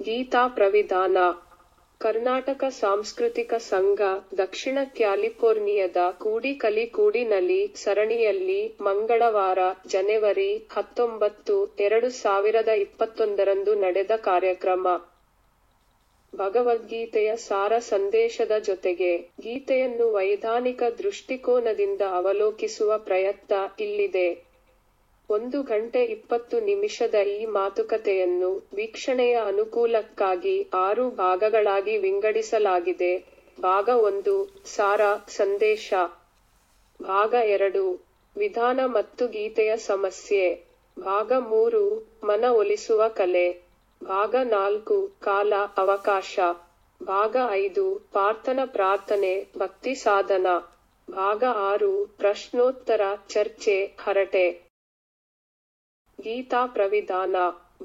ಗೀತಾ ಪ್ರವಿಧಾನ ಕರ್ನಾಟಕ ಸಾಂಸ್ಕೃತಿಕ ಸಂಘ, ದಕ್ಷಿಣ ಕ್ಯಾಲಿಫೋರ್ನಿಯಾದ ಕೂಡಿಕಲಿಗೂಡಿನಲ್ಲಿ ಸರಣಿಯಲ್ಲಿ ಮಂಗಳವಾರ, ಜನವರಿ ಹತ್ತೊಂಬತ್ತು, ಎರಡು ಸಾವಿರದ ಇಪ್ಪತ್ತೊಂದರಂದು ನಡೆದ ಕಾರ್ಯಕ್ರಮ. ಭಗವದ್ಗೀತೆಯ ಸಾರ ಸಂದೇಶದ ಜೊತೆಗೆ ಗೀತೆಯನ್ನು ವೈಧಾನಿಕ ದೃಷ್ಟಿಕೋನದಿಂದ ಅವಲೋಕಿಸುವ ಪ್ರಯತ್ನ ಇಲ್ಲಿದೆ. ಒಂದು ಗಂಟೆ ಇಪ್ಪತ್ತು ನಿಮಿಷದ ಈ ಮಾತುಕತೆಯನ್ನು ವೀಕ್ಷಣೆಯ ಅನುಕೂಲಕ್ಕಾಗಿ ಆರು ಭಾಗಗಳಾಗಿ ವಿಂಗಡಿಸಲಾಗಿದೆ. ಭಾಗ ಒಂದು, ಸಾರ ಸಂದೇಶ. ಭಾಗ ಎರಡು, ವಿಧಾನ ಮತ್ತು ಗೀತೆಯ ಸಮಸ್ಯೆ. ಭಾಗ ಮೂರು, ಮನ ಒಲಿಸುವ ಕಲೆ. ಭಾಗ ನಾಲ್ಕು, ಕಾಲ, ಅವಕಾಶ. ಭಾಗ ಐದು ಪಾರ್ಥನ ಪ್ರಾರ್ಥನೆ, ಭಕ್ತಿ ಸಾಧನ. ಭಾಗ ಆರು, ಪ್ರಶ್ನೋತ್ತರ ಚರ್ಚೆ, ಹರಟೆ. ಗೀತಾ ಪ್ರವಿಧಾನ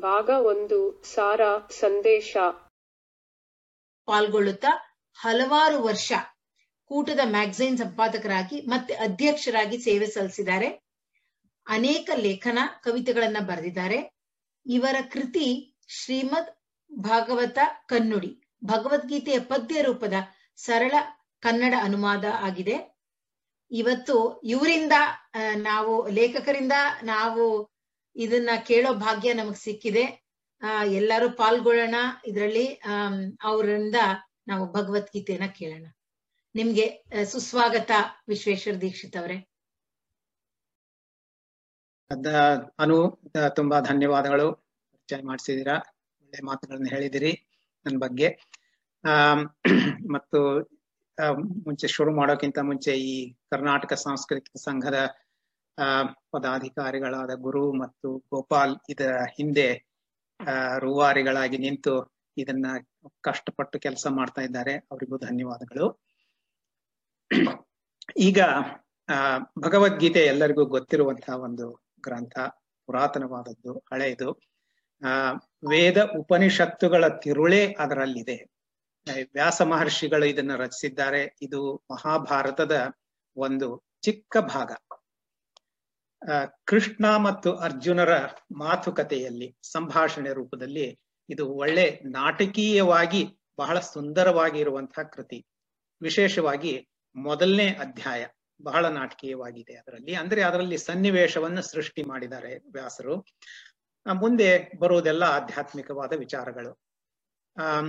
ಭಾಗ ಒಂದು, ಸಾರ, ಸಂದೇಶ. ಪಾಲ್ಗೊಳ್ಳುತ್ತಾ ಹಲವಾರು ವರ್ಷ ಕೂಟದ ಮ್ಯಾಗಝೈನ್ ಸಂಪಾದಕರಾಗಿ ಮತ್ತೆ ಅಧ್ಯಕ್ಷರಾಗಿ ಸೇವೆ ಸಲ್ಲಿಸಿದ್ದಾರೆ. ಅನೇಕ ಲೇಖನ ಕವಿತೆಗಳನ್ನ ಬರೆದಿದ್ದಾರೆ. ಇವರ ಕೃತಿ ಶ್ರೀಮದ್ ಭಾಗವತ ಕನ್ನುಡಿ, ಭಗವದ್ಗೀತೆಯ ಪದ್ಯ ರೂಪದ ಸರಳ ಕನ್ನಡ ಅನುವಾದ ಆಗಿದೆ. ಇವತ್ತು ಇವರಿಂದ ನಾವು ಲೇಖಕರಿಂದ, ನಾವು ಇದನ್ನ ಕೇಳೋ ಭಾಗ್ಯ ನಮಗ್ ಸಿಕ್ಕಿದೆ. ಆ, ಎಲ್ಲರೂ ಪಾಲ್ಗೊಳ್ಳೋಣ. ಇದರಲ್ಲಿ ಅವರಿಂದ ನಾವು ಭಗವದ್ಗೀತೆಯನ್ನ ಕೇಳೋಣ. ನಿಮ್ಗೆ ಸುಸ್ವಾಗತ ವಿಶ್ವೇಶ್ವರ ದೀಕ್ಷಿತ್ ಅವರೇ. ಅನು ತುಂಬಾ ಧನ್ಯವಾದಗಳು. ಪರಿಚಯ ಮಾಡಿಸಿದೀರಾ ಒಳ್ಳೆ ಮಾತುಗಳನ್ನ ಹೇಳಿದಿರಿ ನನ್ನ ಬಗ್ಗೆ. ಆ ಮತ್ತು ಮುಂಚೆ ಶುರು ಮಾಡೋಕ್ಕಿಂತ ಮುಂಚೆ ಈ ಕರ್ನಾಟಕ ಸಾಂಸ್ಕೃತಿಕ ಸಂಘದ ಪದಾಧಿಕಾರಿಗಳಾದ ಗುರು ಮತ್ತು ಗೋಪಾಲ್ ಇದರ ಹಿಂದೆ ರೂವಾರಿಗಳಾಗಿ ನಿಂತು ಇದನ್ನ ಕಷ್ಟಪಟ್ಟು ಕೆಲಸ ಮಾಡ್ತಾ ಇದ್ದಾರೆ. ಅವರಿಗೂ ಧನ್ಯವಾದಗಳು. ಈಗ, ಆ, ಭಗವದ್ಗೀತೆ ಎಲ್ಲರಿಗೂ ಗೊತ್ತಿರುವಂತಹ ಒಂದು ಗ್ರಂಥ, ಪುರಾತನವಾದದ್ದು, ಹಳೆಯದು. ಆ, ವೇದ ಉಪನಿಷತ್ತುಗಳ ತಿರುಳೇ ಅದರಲ್ಲಿದೆ. ವ್ಯಾಸ ಮಹರ್ಷಿಗಳು ಇದನ್ನ ರಚಿಸಿದ್ದಾರೆ. ಇದು ಮಹಾಭಾರತದ ಒಂದು ಚಿಕ್ಕ ಭಾಗ. ಕೃಷ್ಣ ಮತ್ತು ಅರ್ಜುನರ ಮಾತುಕತೆಯಲ್ಲಿ, ಸಂಭಾಷಣೆ ರೂಪದಲ್ಲಿ ಇದು ಒಳ್ಳೆ ನಾಟಕೀಯವಾಗಿ ಬಹಳ ಸುಂದರವಾಗಿ ಇರುವಂತಹ ಕೃತಿ. ವಿಶೇಷವಾಗಿ ಮೊದಲನೇ ಅಧ್ಯಾಯ ಬಹಳ ನಾಟಕೀಯವಾಗಿದೆ ಅದರಲ್ಲಿ. ಅಂದ್ರೆ ಅದರಲ್ಲಿ ಸನ್ನಿವೇಶವನ್ನ ಸೃಷ್ಟಿ ಮಾಡಿದ್ದಾರೆ ವ್ಯಾಸರು. ಮುಂದೆ ಬರುವುದೆಲ್ಲ ಆಧ್ಯಾತ್ಮಿಕವಾದ ವಿಚಾರಗಳು. ಆ,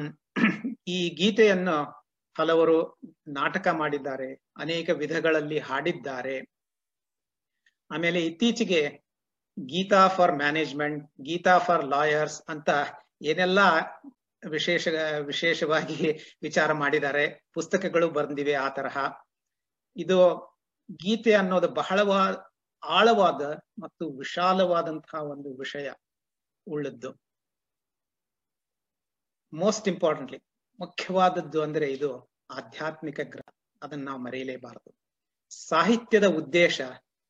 ಈ ಗೀತೆಯನ್ನು ಹಲವರು ನಾಟಕ ಮಾಡಿದ್ದಾರೆ, ಅನೇಕ ವಿಧಗಳಲ್ಲಿ ಹಾಡಿದ್ದಾರೆ. ಆಮೇಲೆ ಇತ್ತೀಚೆಗೆ Gita for management, Gita for lawyers ಅಂತ ಏನೆಲ್ಲ ವಿಶೇಷ, ವಿಶೇಷವಾಗಿ ವಿಚಾರ ಮಾಡಿದ್ದಾರೆ, ಪುಸ್ತಕಗಳು ಬಂದಿವೆ ಆ ತರಹ. ಇದು ಗೀತೆ ಅನ್ನೋದು ಬಹಳವಾದ ಆಳವಾದ ಮತ್ತು ವಿಶಾಲವಾದಂತಹ ಒಂದು ವಿಷಯ ಉಳ್ಳದ್ದು. ಮೋಸ್ಟ್ ಇಂಪಾರ್ಟೆಂಟ್ಲಿ ಮುಖ್ಯವಾದದ್ದು ಅಂದ್ರೆ ಇದು ಆಧ್ಯಾತ್ಮಿಕ ಗ್ರಹ. ಅದನ್ನ ನಾವು ಮರೆಯಲೇಬಾರದು. ಸಾಹಿತ್ಯದ ಉದ್ದೇಶ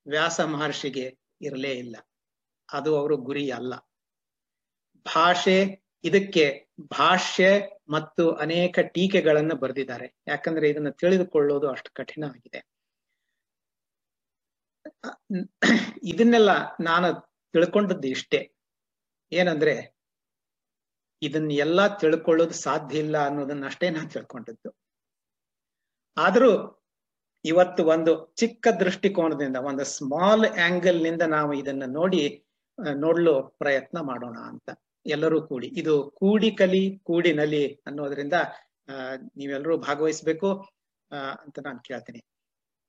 ವ್ಯಾಸ ಮಹರ್ಷಿಗೆ ಇರಲೇ ಇಲ್ಲ. ಅದು ಅವರು ಗುರಿ ಅಲ್ಲ. ಭಾಷೆ, ಇದಕ್ಕೆ ಭಾಷ್ಯ ಮತ್ತು ಅನೇಕ ಟೀಕೆಗಳನ್ನು ಬರೆದಿದ್ದಾರೆ. ಯಾಕಂದ್ರೆ ಇದನ್ನ ತಿಳಿದುಕೊಳ್ಳೋದು ಅಷ್ಟು ಕಠಿಣ ಆಗಿದೆ. ಇದನ್ನೆಲ್ಲ ನಾನು ತಿಳ್ಕೊಂಡದ್ದು ಇಷ್ಟೇ. ಏನಂದ್ರೆ, ಇದನ್ನ ಎಲ್ಲಾ ತಿಳ್ಕೊಳ್ಳೋದು ಸಾಧ್ಯ ಇಲ್ಲ ಅನ್ನೋದನ್ನ ಅಷ್ಟೇ ನಾನು ತಿಳ್ಕೊಂಡದ್ದು. ಆದ್ರೂ ಇವತ್ತು ಒಂದು ಚಿಕ್ಕ ದೃಷ್ಟಿಕೋನದಿಂದ, ಒಂದು ಸ್ಮಾಲ್ ಆಂಗಲ್ನಿಂದ ನಾವು ಇದನ್ನ ನೋಡಿ ನೋಡ್ಲು ಪ್ರಯತ್ನ ಮಾಡೋಣ ಅಂತ ಎಲ್ಲರೂ ಕೂಡಿ. ಇದು ಕೂಡಿ ಕಲಿ, ಕೂಡಿ ನಲಿ ಅನ್ನೋದ್ರಿಂದ ನೀವೆಲ್ಲರೂ ಭಾಗವಹಿಸ್ಬೇಕು ಅಂತ ನಾನು ಕೇಳ್ತೀನಿ.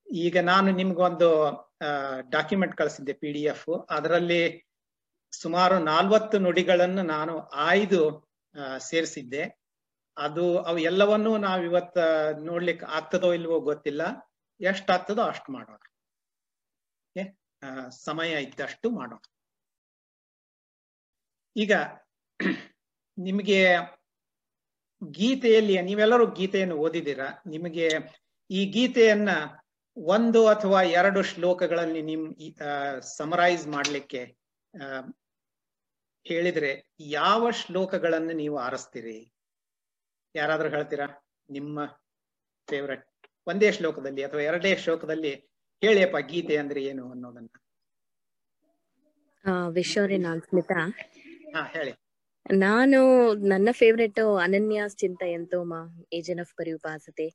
ಈಗ ನಾನು ನಿಮ್ಗೊಂದು ಡಾಕ್ಯುಮೆಂಟ್ ಕಳಿಸಿದ್ದೆ ಪಿ ಡಿ ಎಫ್ ಅದರಲ್ಲಿ ಸುಮಾರು ನಾಲ್ವತ್ತು ನುಡಿಗಳನ್ನು ನಾನು ಆಯ್ದು ಸೇರಿಸಿದ್ದೆ. ಅದು ಅವು ಎಲ್ಲವನ್ನೂ ನಾವು ಇವತ್ತು ನೋಡ್ಲಿಕ್ಕೆ ಆಗ್ತದೋ ಇಲ್ವೋ ಗೊತ್ತಿಲ್ಲ. ಎಷ್ಟಾಗ್ತದೋ ಅಷ್ಟು ಮಾಡೋಣ. ಸಮಯ ಇದ್ದಷ್ಟು ಮಾಡೋಣ. ಈಗ ನಿಮಗೆ ಗೀತೆಯಲ್ಲಿ, ನೀವೆಲ್ಲರೂ ಗೀತೆಯನ್ನು ಓದಿದ್ದೀರಾ? ನಿಮಗೆ ಈ ಗೀತೆಯನ್ನ ಒಂದು ಅಥವಾ ಎರಡು ಶ್ಲೋಕಗಳಲ್ಲಿ ನಿಮ್ ಸಮರೈಸ್ ಮಾಡ್ಲಿಕ್ಕೆ ಹೇಳಿದ್ರೆ ಯಾವ ಶ್ಲೋಕಗಳನ್ನು ನೀವು ಆರಿಸ್ತೀರಿ? ಯಾರಾದ್ರೂ ಹೇಳ್ತೀರಾ? ನಿಮ್ಮ ಫೇವ್ರೆಟ್. ಒಂದೇ ಶ್ಲೋಕದಲ್ಲಿ ಅಥವಾ ಎರಡೇ ಶ್ಲೋಕದಲ್ಲಿ ಹೇಳಿಯಪ್ಪ ಗೀತೆ ಅಂದ್ರೆ ಏನು ಅನ್ನೋದನ್ನ. ವಿಶ್ವರಿ ನಾನ್ ಸ್ಮಿತಾ. ಹಾ ಹೇಳಿ. ನಾನು ನನ್ನ ಫೇವ್ರೆಟ್ ಅನನ್ಯಾಸ್ ಚಿಂತಯಂತೋ ಮಾ ಏಜನ್ ಆಫ್ ಪರಿಉಪಾಸತೆ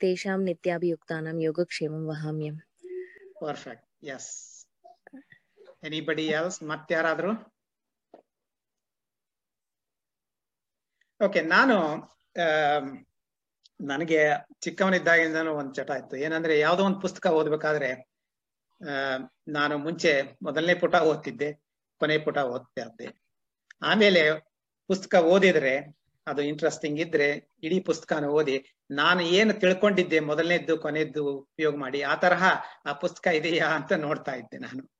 ತೇಷಾಂ ನಿತ್ಯಾಭಿಯುಕ್ತಾನಾಂ ಯೋಗಕ್ಷೇಮಂ ವಹಾಮ್ಯಂ. ಪರ್ಫೆಕ್ಟ್ ಎಸ್ ಎನಿಬಡಿ ಎಲ್ಸ್ ಯಾರಾದರೂ ಓಕೆ ನಾನು ನನಗೆ ಚಿಕ್ಕವನಿದ್ದಾಗಿಂದನೂ ಒಂದು ಚಟ ಇತ್ತು. ಏನಂದ್ರೆ ಯಾವ್ದೋ ಒಂದು ಪುಸ್ತಕ ಓದ್ಬೇಕಾದ್ರೆ ನಾನು ಮುಂಚೆ ಮೊದಲನೇ ಪುಟ ಓದ್ತಿದ್ದೆ, ಕೊನೆ ಪುಟ ಓದ್ತಾ ಇದ್ದೆ. ಆಮೇಲೆ ಪುಸ್ತಕ ಓದಿದ್ರೆ, ಅದು ಇಂಟ್ರೆಸ್ಟಿಂಗ್ ಇದ್ರೆ, ಇಡೀ ಪುಸ್ತಕನ ಓದಿ, ನಾನು ಏನು ತಿಳ್ಕೊಂಡಿದ್ದೆ ಮೊದಲನೇದ್ದು, ಕೊನೆದ್ದು ಉಪಯೋಗ ಮಾಡಿ, ಆ ತರಹ ಆ ಪುಸ್ತಕ ಇದೆಯಾ ಅಂತ ನೋಡ್ತಾ ಇದ್ದೆ ನಾನು.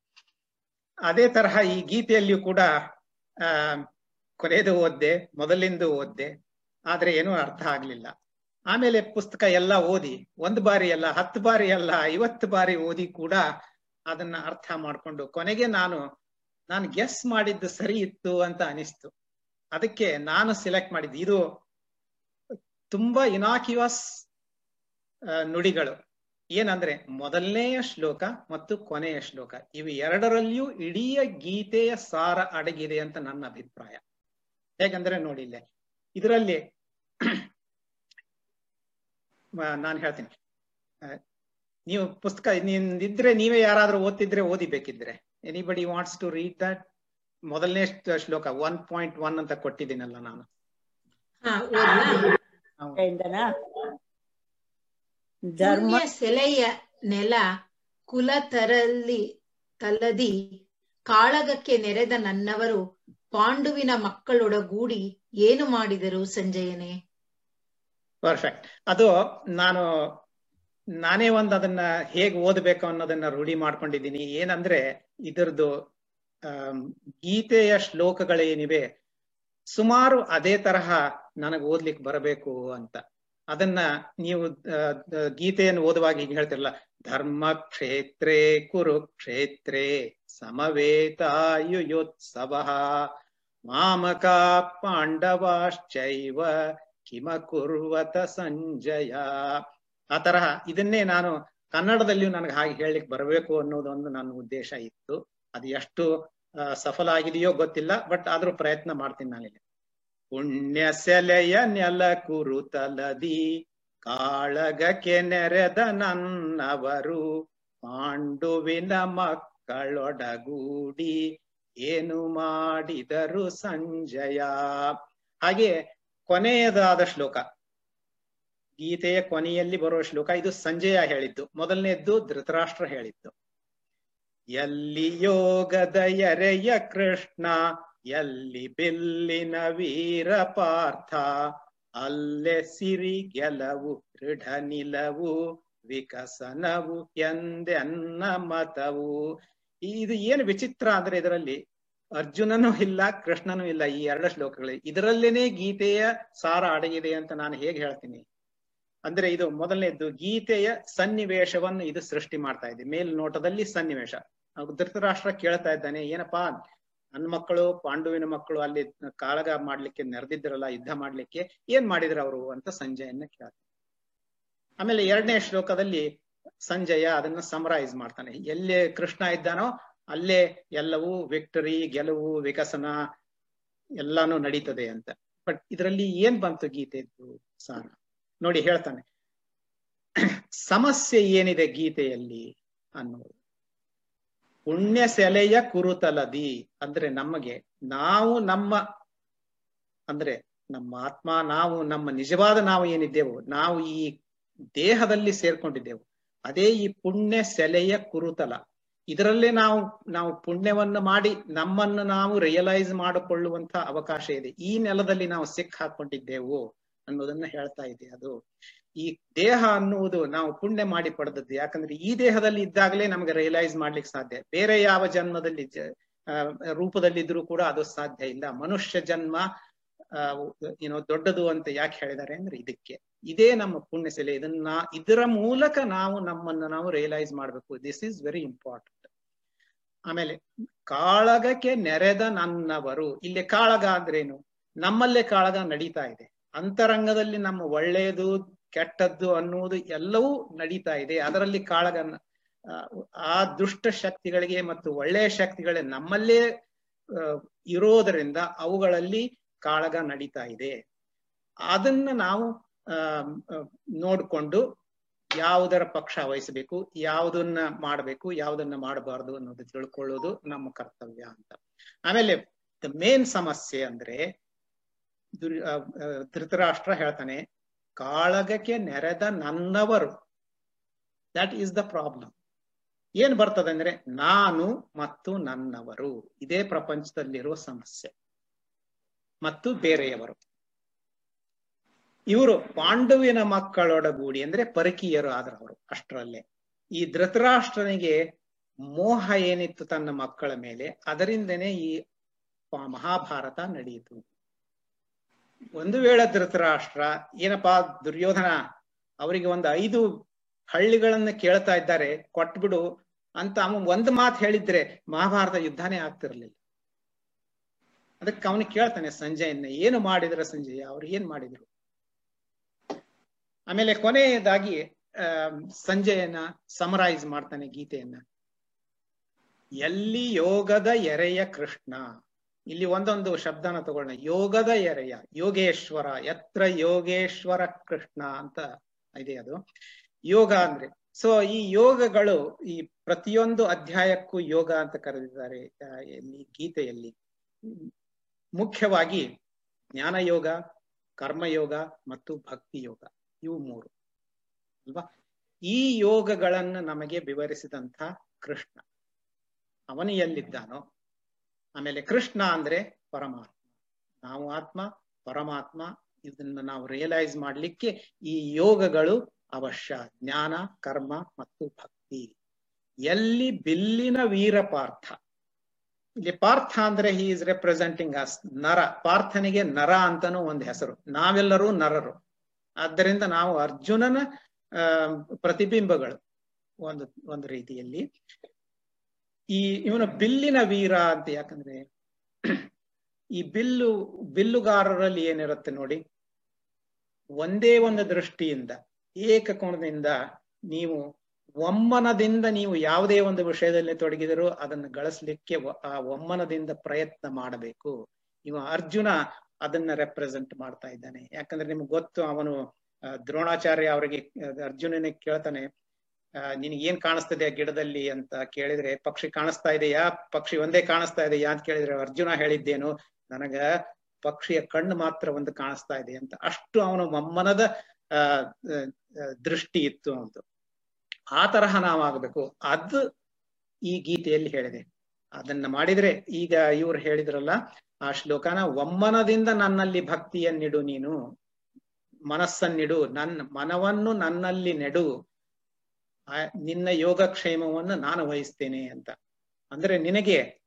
ಅದೇ ತರಹ ಈ ಗೀತೆಯಲ್ಲಿಯೂ ಕೂಡ, ಆ ಕೊನೆಯದು ಓದ್ದೆ, ಮೊದಲಿಂದು ಓದ್ದೆ, ಆದ್ರೆ ಏನೂ ಅರ್ಥ ಆಗ್ಲಿಲ್ಲ. ಆಮೇಲೆ ಪುಸ್ತಕ ಎಲ್ಲ ಓದಿ, ಒಂದು ಬಾರಿ ಅಲ್ಲ, ಹತ್ತು ಬಾರಿ ಅಲ್ಲ, ಐವತ್ತು ಬಾರಿ ಓದಿ ಕೂಡ ಅದನ್ನ ಅರ್ಥ ಮಾಡ್ಕೊಂಡು ಕೊನೆಗೆ ನಾನು ನಾನು ಗೆಸ್ ಮಾಡಿದ್ದು ಸರಿ ಇತ್ತು ಅಂತ ಅನಿಸ್ತು. ಅದಕ್ಕೆ ನಾನು ಸೆಲೆಕ್ಟ್ ಮಾಡಿದ್ದು, ಇದು ತುಂಬಾ ಇನಾಕ್ಯುವಸ್ ನುಡಿಗಳು. ಏನಂದ್ರೆ ಮೊದಲನೆಯ ಶ್ಲೋಕ ಮತ್ತು ಕೊನೆಯ ಶ್ಲೋಕ, ಇವು ಎರಡರಲ್ಲಿಯೂ ಇಡೀ ಗೀತೆಯ ಸಾರ ಅಡಗಿದೆ ಅಂತ ನನ್ನ ಅಭಿಪ್ರಾಯ. ಹೇಗಂದ್ರೆ ನೋಡಿಲ್ಲೇ, ಇದರಲ್ಲಿ ನಾನು ಹೇಳ್ತೀನಿ. ನೀವು ಪುಸ್ತಕ ಇದ್ರೆ ನೀವೇ ಯಾರಾದ್ರೂ ಓದ್ತಿದ್ರೆ ಓದಿಬೇಕಿದ್ರೆ. Anybody wants to read that ಮೊದಲನೇ ಶ್ಲೋಕ ಒನ್ ಪಾಯಿಂಟ್ ಒನ್ ಅಂತ ಕೊಟ್ಟಿದ್ದೀನಲ್ಲ ನಾನು. ಧರ್ಮ ಸೆಲೆಯ ನೆಲ ಕುಲ ತರಲಿ ತಲ್ಲದಿ ಕಾಳಗಕ್ಕೆ ನೆರೆದ ನನ್ನವರು ಪಾಂಡುವಿನ ಮಕ್ಕಳೊಡಗೂಡಿ ಏನು ಮಾಡಿದರು ಸಂಜಯನೇ? ಪರ್ಫೆಕ್ಟ್ ಅದು ನಾನು, ನಾನೇ ಒಂದು ಅದನ್ನ ಹೇಗ್ ಓದ್ಬೇಕು ಅನ್ನೋದನ್ನ ರೂಢಿ ಮಾಡ್ಕೊಂಡಿದ್ದೀನಿ. ಏನಂದ್ರೆ, ಇದರದ್ದು ಗೀತೆಯ ಶ್ಲೋಕಗಳೇನಿವೆ ಸುಮಾರು ಅದೇ ತರಹ ನನಗ್ ಓದ್ಲಿಕ್ಕೆ ಬರಬೇಕು ಅಂತ. ಅದನ್ನ ನೀವು ಗೀತೆಯನ್ನು ಓದುವಾಗ ಹೀಗೆ ಹೇಳ್ತಿರಲ್ಲ, ಧರ್ಮ ಕ್ಷೇತ್ರೇ ಕುರುಕ್ಷೇತ್ರೇ ಸಮವೇತಾಯುಯೋತ್ಸವ ಮಾಮಕ ಪಾಂಡವಾಶ್ಚೈವ ಕಿಮ ಕುರ್ವತ ಸಂಜಯ. ಆ ತರಹ ಇದನ್ನೇ ನಾನು ಕನ್ನಡದಲ್ಲಿಯೂ ನನಗೆ ಹಾಗೆ ಹೇಳಲಿಕ್ಕೆ ಬರಬೇಕು ಅನ್ನೋದೊಂದು ನನ್ನ ಉದ್ದೇಶ ಇತ್ತು. ಅದು ಎಷ್ಟು ಸಫಲ ಆಗಿದೆಯೋ ಗೊತ್ತಿಲ್ಲ, ಬಟ್ ಆದ್ರೂ ಪ್ರಯತ್ನ ಮಾಡ್ತೀನಿ ನಾನಿಲ್ಲಿ. ಪುಣ್ಯ ಸೆಲೆಯ ನೆಲ ಕುರುತಲದಿ, ಕಾಳಗಕ್ಕೆ ನೆರೆದ ನನ್ನವರು, ಪಾಂಡುವಿನ ಮಕ್ಕಳೊಡಗೂಡಿ, ಏನು ಮಾಡಿದರು ಸಂಜಯ. ಹಾಗೆ ಕೊನೆಯದಾದ ಶ್ಲೋಕ. ಗೀತೆಯ ಕೊನೆಯಲ್ಲಿ ಬರುವ ಶ್ಲೋಕ ಇದು ಸಂಜಯ ಹೇಳಿದ್ದು. ಮೊದಲನೇದ್ದು ಧೃತರಾಷ್ಟ್ರ ಹೇಳಿದ್ದು. ಎಲ್ಲಿ ಯೋಗದ ಎರೆಯ ಕೃಷ್ಣ, ಎಲ್ಲಿ ಬಿಲ್ಲಿನ ವೀರ ಪಾರ್ಥ, ಅಲ್ಲೇ ಸಿರಿ ಗೆಲವು, ದೃಢ ನಿಲವು, ವಿಕಸನವು ಎಂದೆನ್ನ ಮತವು. ಇದು ಏನು ವಿಚಿತ್ರ ಅಂದ್ರೆ ಇದರಲ್ಲಿ ಅರ್ಜುನನೂ ಇಲ್ಲ, ಕೃಷ್ಣನೂ ಇಲ್ಲ ಈ ಎರಡು ಶ್ಲೋಕಗಳು ಇದರಲ್ಲೇನೆ ಗೀತೆಯ ಸಾರ ಅಡಗಿದೆ ಅಂತ ನಾನು ಹೇಗೆ ಹೇಳ್ತೀನಿ? ಅಂದ್ರೆ ಇದು ಮೊದಲನೇದ್ದು, ಗೀತೆಯ ಸನ್ನಿವೇಶವನ್ನು ಇದು ಸೃಷ್ಟಿ ಮಾಡ್ತಾ ಇದೆ. ಮೇಲ್ನೋಟದಲ್ಲಿ ಸನ್ನಿವೇಶ. ಧೃತರಾಷ್ಟ್ರ ಕೇಳ್ತಾ ಇದ್ದಾನೆ, ಏನಪ್ಪಾ ನನ್ನ ಮಕ್ಕಳು, ಪಾಂಡುವಿನ ಮಕ್ಕಳು ಅಲ್ಲಿ ಕಾಳಗ ಮಾಡ್ಲಿಕ್ಕೆ ನೆರೆದಿದ್ರಲ್ಲ ಯುದ್ಧ ಮಾಡ್ಲಿಕ್ಕೆ, ಏನ್ ಮಾಡಿದ್ರು ಅವರು ಅಂತ ಸಂಜಯನ್ನ ಕೇಳ್ತಾರೆ ಆಮೇಲೆ ಎರಡನೇ ಶ್ಲೋಕದಲ್ಲಿ ಸಂಜಯ ಅದನ್ನ ಸಮರೈಸ್ ಮಾಡ್ತಾನೆ. ಎಲ್ಲೇ ಕೃಷ್ಣ ಇದ್ದಾನೋ ಅಲ್ಲೇ ಎಲ್ಲವೂ ವಿಕ್ಟರಿ ಗೆಲುವು, ವಿಕಸನ ಎಲ್ಲಾನು ನಡೀತದೆ ಅಂತ. ಬಟ್ ಇದರಲ್ಲಿ ಏನ್ ಬಂತು ಗೀತೆದ್ದು ಸಾರ ನೋಡಿ ಹೇಳ್ತಾನೆ. ಸಮಸ್ಯೆ ಏನಿದೆ ಗೀತೆಯಲ್ಲಿ ಅನ್ನೋದು. ಪುಣ್ಯ ಸೆಲೆಯ ಕುರುತಲದಿ ಅಂದ್ರೆ ನಮಗೆ, ನಾವು ನಮ್ಮ, ಅಂದ್ರೆ ನಮ್ಮ ಆತ್ಮ, ನಾವು ನಮ್ಮ ನಿಜವಾದ ನಾವು ಏನಿದ್ದೇವು, ನಾವು ಈ ದೇಹದಲ್ಲಿ ಸೇರ್ಕೊಂಡಿದ್ದೆವು, ಅದೇ ಈ ಪುಣ್ಯ ಸೆಲೆಯ ಕುರುತಲ. ಇದರಲ್ಲೇ ನಾವು ನಾವು ಪುಣ್ಯವನ್ನು ಮಾಡಿ ನಮ್ಮನ್ನು ನಾವು ರಿಯಲೈಸ್ ಮಾಡಿಕೊಳ್ಳುವಂತ ಅವಕಾಶ ಇದೆ. ಈ ನೆಲದಲ್ಲಿ ನಾವು ಸಿಕ್ ಹಾಕೊಂಡಿದ್ದೆವು ಅನ್ನೋದನ್ನ ಹೇಳ್ತಾ ಇದೆ ಅದು. ಈ ದೇಹ ಅನ್ನುವುದು ನಾವು ಪುಣ್ಯ ಮಾಡಿ ಪಡೆದದ್ದು. ಯಾಕಂದ್ರೆ ಈ ದೇಹದಲ್ಲಿ ಇದ್ದಾಗಲೇ ನಮ್ಗೆ ರಿಯಲೈಸ್ ಮಾಡ್ಲಿಕ್ಕೆ ಸಾಧ್ಯ. ಬೇರೆ ಯಾವ ಜನ್ಮದಲ್ಲಿ ರೂಪದಲ್ಲಿದ್ರೂ ಕೂಡ ಅದು ಸಾಧ್ಯ ಇಲ್ಲ. ಮನುಷ್ಯ ಜನ್ಮ ಏನೋ ದೊಡ್ಡದು ಅಂತ ಯಾಕೆ ಹೇಳಿದ್ದಾರೆ ಅಂದ್ರೆ ಇದಕ್ಕೆ. ಇದೇ ನಮ್ಮ ಪುಣ್ಯ ಸೆಲೆ. ಇದನ್ನ, ಇದರ ಮೂಲಕ ನಾವು ನಮ್ಮನ್ನು ನಾವು ರಿಯಲೈಸ್ ಮಾಡಬೇಕು. ದಿಸ್ ಇಸ್ ವೆರಿ ಇಂಪಾರ್ಟೆಂಟ್ ಆಮೇಲೆ ಕಾಳಗಕ್ಕೆ ನೆರೆದ ನನ್ನವರು ಇಲ್ಲಿ ಕಾಳಗ ಅಂದ್ರೇನು? ನಮ್ಮಲ್ಲೇ ಕಾಳಗ ನಡೀತಾ ಇದೆ. ಅಂತರಂಗದಲ್ಲಿ ನಮ್ಮ ಒಳ್ಳೆಯದು ಕೆಟ್ಟದ್ದು ಅನ್ನುವುದು ಎಲ್ಲವೂ ನಡೀತಾ ಇದೆ. ಅದರಲ್ಲಿ ಕಾಳಗ ಆ, ದುಷ್ಟ ಶಕ್ತಿಗಳಿಗೆ ಮತ್ತು ಒಳ್ಳೆಯ ಶಕ್ತಿಗಳೇ ನಮ್ಮಲ್ಲೇ ಇರೋದರಿಂದ ಅವುಗಳಲ್ಲಿ ಕಾಳಗ ನಡೀತಾ ಇದೆ. ಅದನ್ನ ನಾವು ನೋಡ್ಕೊಂಡು ಯಾವುದರ ಪಕ್ಷ ವಹಿಸಬೇಕು, ಯಾವುದನ್ನ ಮಾಡಬೇಕು, ಯಾವುದನ್ನ ಮಾಡಬಾರ್ದು ಅನ್ನೋದು ತಿಳ್ಕೊಳ್ಳೋದು ನಮ್ಮ ಕರ್ತವ್ಯ ಅಂತ. ಆಮೇಲೆ ದ ಮೇನ್ ಸಮಸ್ಯೆ ಅಂದ್ರೆ ದುರ್ ಧೃತರಾಷ್ಟ್ರ ಹೇಳ್ತಾನೆ, ಕಾಳಗಕ್ಕೆ ನೆರೆದ ನನ್ನವರು. ದಟ್ ಈಸ್ ದ ಪ್ರಾಬ್ಲಮ್ ಏನ್ ಬರ್ತದೆ ಅಂದ್ರೆ ನಾನು ಮತ್ತು ನನ್ನವರು. ಇದೇ ಪ್ರಪಂಚದಲ್ಲಿರುವ ಸಮಸ್ಯೆ. ಮತ್ತು ಬೇರೆಯವರು. ಇವರು ಪಾಂಡವಿನ ಮಕ್ಕಳೊಡಗೂಡಿ ಅಂದ್ರೆ ಪರಕೀಯರು ಆದ್ರ ಅವರು ಅಷ್ಟರಲ್ಲೇ. ಈ ಧೃತರಾಷ್ಟ್ರನಿಗೆ ಮೋಹ ಏನಿತ್ತು ತನ್ನ ಮಕ್ಕಳ ಮೇಲೆ, ಅದರಿಂದನೇ ಈ ಮಹಾಭಾರತ ನಡೆಯಿತು. ಒಂದು ವೇಳೆ ಧೃತರಾಷ್ಟ್ರ, ಏನಪ್ಪಾ ದುರ್ಯೋಧನ, ಅವರಿಗೆ ಒಂದು ಐದು ಹಳ್ಳಿಗಳನ್ನ ಕೇಳ್ತಾ ಇದ್ದಾರೆ, ಕೊಟ್ಬಿಡು ಅಂತ ಅವ ಒಂದು ಮಾತು ಹೇಳಿದ್ರೆ ಮಹಾಭಾರತ ಯುದ್ಧನೇ ಆಗ್ತಿರ್ಲಿಲ್ಲ. ಅದಕ್ಕೆ ಅವನು ಕೇಳ್ತಾನೆ ಸಂಜಯನ್ನ, ಏನು ಮಾಡಿದ್ರ ಸಂಜಯ? ಅವ್ರು ಏನ್ ಮಾಡಿದ್ರು? ಆಮೇಲೆ ಕೊನೆಯದಾಗಿ ಸಂಜೆಯನ್ನ ಸಂಜಯನ ಸಮರೈಸ್ ಮಾಡ್ತಾನೆ ಗೀತೆಯನ್ನ. ಎಲ್ಲಿ ಯೋಗದ ಎರೆಯ ಕೃಷ್ಣ? ಇಲ್ಲಿ ಒಂದೊಂದು ಶಬ್ದನ ತಗೊಳ್ಳೋಣ. ಯೋಗದ ಎರೆಯ, ಯೋಗೇಶ್ವರ, ಎತ್ರ ಯೋಗೇಶ್ವರ ಕೃಷ್ಣ ಅಂತ ಇದೆ ಅದು. ಯೋಗ ಅಂದ್ರೆ, ಸೊ ಈ ಯೋಗಗಳು ಈ ಪ್ರತಿಯೊಂದು ಅಧ್ಯಾಯಕ್ಕೂ ಯೋಗ ಅಂತ ಕರೆದಿದ್ದಾರೆ ಈ ಗೀತೆಯಲ್ಲಿ. ಮುಖ್ಯವಾಗಿ ಜ್ಞಾನ ಯೋಗ ಕರ್ಮಯೋಗ ಮತ್ತು ಭಕ್ತಿ ಯೋಗ ಇವು ಮೂರು, ಅಲ್ವಾ? ಈ ಯೋಗಗಳನ್ನು ನಮಗೆ ವಿವರಿಸಿದಂತ ಕೃಷ್ಣ, ಅವನು ಎಲ್ಲಿದ್ದಾನೋ? ಆಮೇಲೆ ಕೃಷ್ಣ ಅಂದ್ರೆ ಪರಮಾತ್ಮ. ನಾವು ಆತ್ಮ, ಪರಮಾತ್ಮ, ಇದನ್ನ ನಾವು ರಿಯಲೈಸ್ ಮಾಡ್ಲಿಕ್ಕೆ ಈ ಯೋಗಗಳು ಅವಶ್ಯ. ಜ್ಞಾನ, ಕರ್ಮ ಮತ್ತು ಭಕ್ತಿ. ಎಲ್ಲಿ ಬಿಲ್ಲಿನ ವೀರ ಪಾರ್ಥ ಇಲ್ಲಿ ಪಾರ್ಥ ಅಂದ್ರೆ ಹಿ ಇಸ್ ರೆಪ್ರೆಸೆಂಟಿಂಗ್ ಅಸ್ ನರ, ಪಾರ್ಥನಿಗೆ ನರ ಅಂತನೂ ಒಂದು ಹೆಸರು. ನಾವೆಲ್ಲರೂ ನರರು. ಆದ್ದರಿಂದ ನಾವು ಅರ್ಜುನನ ಪ್ರತಿಬಿಂಬಗಳು ಒಂದು ಒಂದು ರೀತಿಯಲ್ಲಿ. ಈ ಇವನು ಬಿಲ್ಲಿನ ವೀರ ಅಂತ ಯಾಕಂದ್ರೆ, ಈ ಬಿಲ್ಲು, ಬಿಲ್ಲುಗಾರರಲ್ಲಿ ಏನಿರುತ್ತೆ ನೋಡಿ, ಒಂದೇ ಒಂದು ದೃಷ್ಟಿಯಿಂದ, ಏಕಕೋಣದಿಂದ ನೀವು ಒಮ್ಮನದಿಂದ ನೀವು ಯಾವುದೇ ಒಂದು ವಿಷಯದಲ್ಲಿ ತೊಡಗಿದರೂ ಅದನ್ನು ಗಳಿಸ್ಲಿಕ್ಕೆ ಆ ಒಮ್ಮನದಿಂದ ಪ್ರಯತ್ನ ಮಾಡಬೇಕು. ಇವ ಅರ್ಜುನ ಅದನ್ನ ರೆಪ್ರೆಸೆಂಟ್ ಮಾಡ್ತಾ ಇದ್ದಾನೆ. ಯಾಕಂದ್ರೆ ನಿಮ್ಗೆ ಗೊತ್ತು, ಅವನು ದ್ರೋಣಾಚಾರ್ಯ ಅವರಿಗೆ ಅರ್ಜುನನಿಗೆ ಕೇಳ್ತಾನೆ ನಿನಗೆ ಏನ್ ಕಾಣಿಸ್ತದೆ ಆ ಗಿಡದಲ್ಲಿ ಅಂತ ಕೇಳಿದ್ರೆ, ಪಕ್ಷಿ ಕಾಣಿಸ್ತಾ ಇದೆಯಾ? ಪಕ್ಷಿ ಒಂದೇ ಕಾಣಿಸ್ತಾ ಇದೆಯಾ ಅಂತ ಕೇಳಿದ್ರೆ, ಅರ್ಜುನ ಹೇಳಿದ್ದೇನು, ನನಗ ಪಕ್ಷಿಯ ಕಣ್ಣು ಮಾತ್ರ ಒಂದು ಕಾಣಿಸ್ತಾ ಇದೆ ಅಂತ. ಅಷ್ಟು ಅವನು ಮಮ್ಮನದ ದೃಷ್ಟಿ ಇತ್ತು ಅಂತ ಆ ತರಹ ನಾವಾಗಬೇಕು. ಅದು ಈ ಗೀತೆಯಲ್ಲಿ ಹೇಳಿದೆ. ಅದನ್ನ ಮಾಡಿದ್ರೆ ಈಗ ಇವ್ರು ಹೇಳಿದ್ರಲ್ಲ ಆ ಶ್ಲೋಕನ ಒಮ್ಮನದಿಂದ ನನ್ನಲ್ಲಿ ಭಕ್ತಿಯನ್ನಿಡು ನೀನು. ಮನಸ್ಸನ್ನಿಡು. ನನ್ನ ಮನವನ್ನು ನನ್ನಲ್ಲಿ ನೆಡು. ನಿನ್ನ ಯೋಗಕ್ಷೇಮವನ್ನು ನಾನು ವಹಿಸ್ತೇನೆ ಅಂತ. ಅಂದ್ರೆ ನಿನಗೆ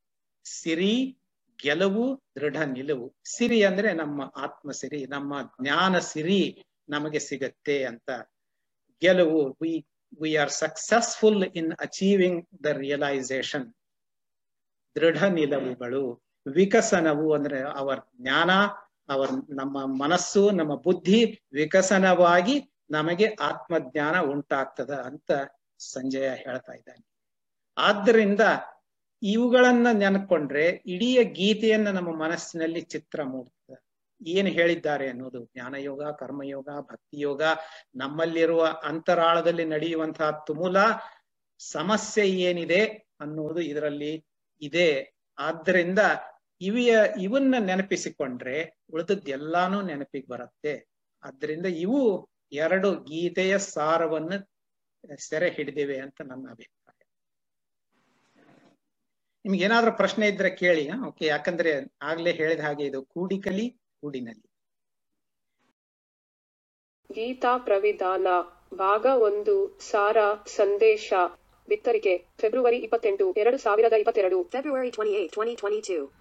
ಸಿರಿ, ಗೆಲುವು, ದೃಢ ನಿಲುವು. ಸಿರಿ ಅಂದ್ರೆ ನಮ್ಮ ಆತ್ಮ ಸಿರಿ ನಮ್ಮ ಜ್ಞಾನ ಸಿರಿ ನಮಗೆ ಸಿಗತ್ತೆ ಅಂತ. ಗೆಲುವು we we are successful in achieving the realisation ದೃಢ ನಿಲುವುಗಳು. ವಿಕಸನವು ಅಂದ್ರೆ ಅವರ ಜ್ಞಾನ, ಅವರ್ ನಮ್ಮ ಮನಸ್ಸು, ನಮ್ಮ ಬುದ್ಧಿ ವಿಕಸನವಾಗಿ ನಮಗೆ ಆತ್ಮಜ್ಞಾನ ಉಂಟಾಗ್ತದ ಅಂತ ಸಂಜಯ ಹೇಳ್ತಾ ಇದ್ದಾನೆ. ಆದ್ದರಿಂದ ಇವುಗಳನ್ನ ನೆನ್ಕೊಂಡ್ರೆ ಇಡೀ ಗೀತೆಯನ್ನ ನಮ್ಮ ಮನಸ್ಸಿನಲ್ಲಿ ಚಿತ್ರ ಮೂಡ್ತದೆ. ಏನ್ ಹೇಳಿದ್ದಾರೆ ಅನ್ನೋದು ಜ್ಞಾನಯೋಗ, ಕರ್ಮಯೋಗ, ಭಕ್ತಿಯೋಗ, ನಮ್ಮಲ್ಲಿರುವ ಅಂತರಾಳದಲ್ಲಿ ನಡೆಯುವಂತಹ ತುಮುಲ ಸಮಸ್ಯೆ ಏನಿದೆ ಅನ್ನೋದು ಇದರಲ್ಲಿ ಇದೆ. ಆದ್ದರಿಂದ ಇವಿಯ, ಇವನ್ನ ನೆನಪಿಸಿಕೊಂಡ್ರೆ ಉಳಿದದ್ದೆಲ್ಲಾನು ನೆನಪಿಗೆ ಬರುತ್ತೆ. ಆದ್ರಿಂದ ಇವು ಎರಡು ಗೀತೆಯ ಸಾರವನ್ನು ಸೆರೆ ಹಿಡಿದಿವೆ ಅಂತ ನನ್ನ ಅಭಿಪ್ರಾಯ. ನಿಮ್ಗೆ ಏನಾದ್ರೂ ಪ್ರಶ್ನೆ ಇದ್ರೆ ಕೇಳಿ ಓಕೆ, ಯಾಕಂದ್ರೆ ಆಗ್ಲೇ ಹೇಳಿದ ಹಾಗೆ ಇದು ಕೂಡಿಕಲಿ ಕೂಡಿನಲ್ಲಿ ಗೀತಾ ಪ್ರವಿಧಾನ, ಭಾಗ ಒಂದು, ಸಾರ, ಸಂದೇಶ. ಬಿತ್ತರಿಕೆ ಫೆಬ್ರವರಿ ಇಪ್ಪತ್ತೆಂಟು ಎರಡು ಸಾವಿರದ ಇಪ್ಪತ್ತೆರಡು February 28, 2022.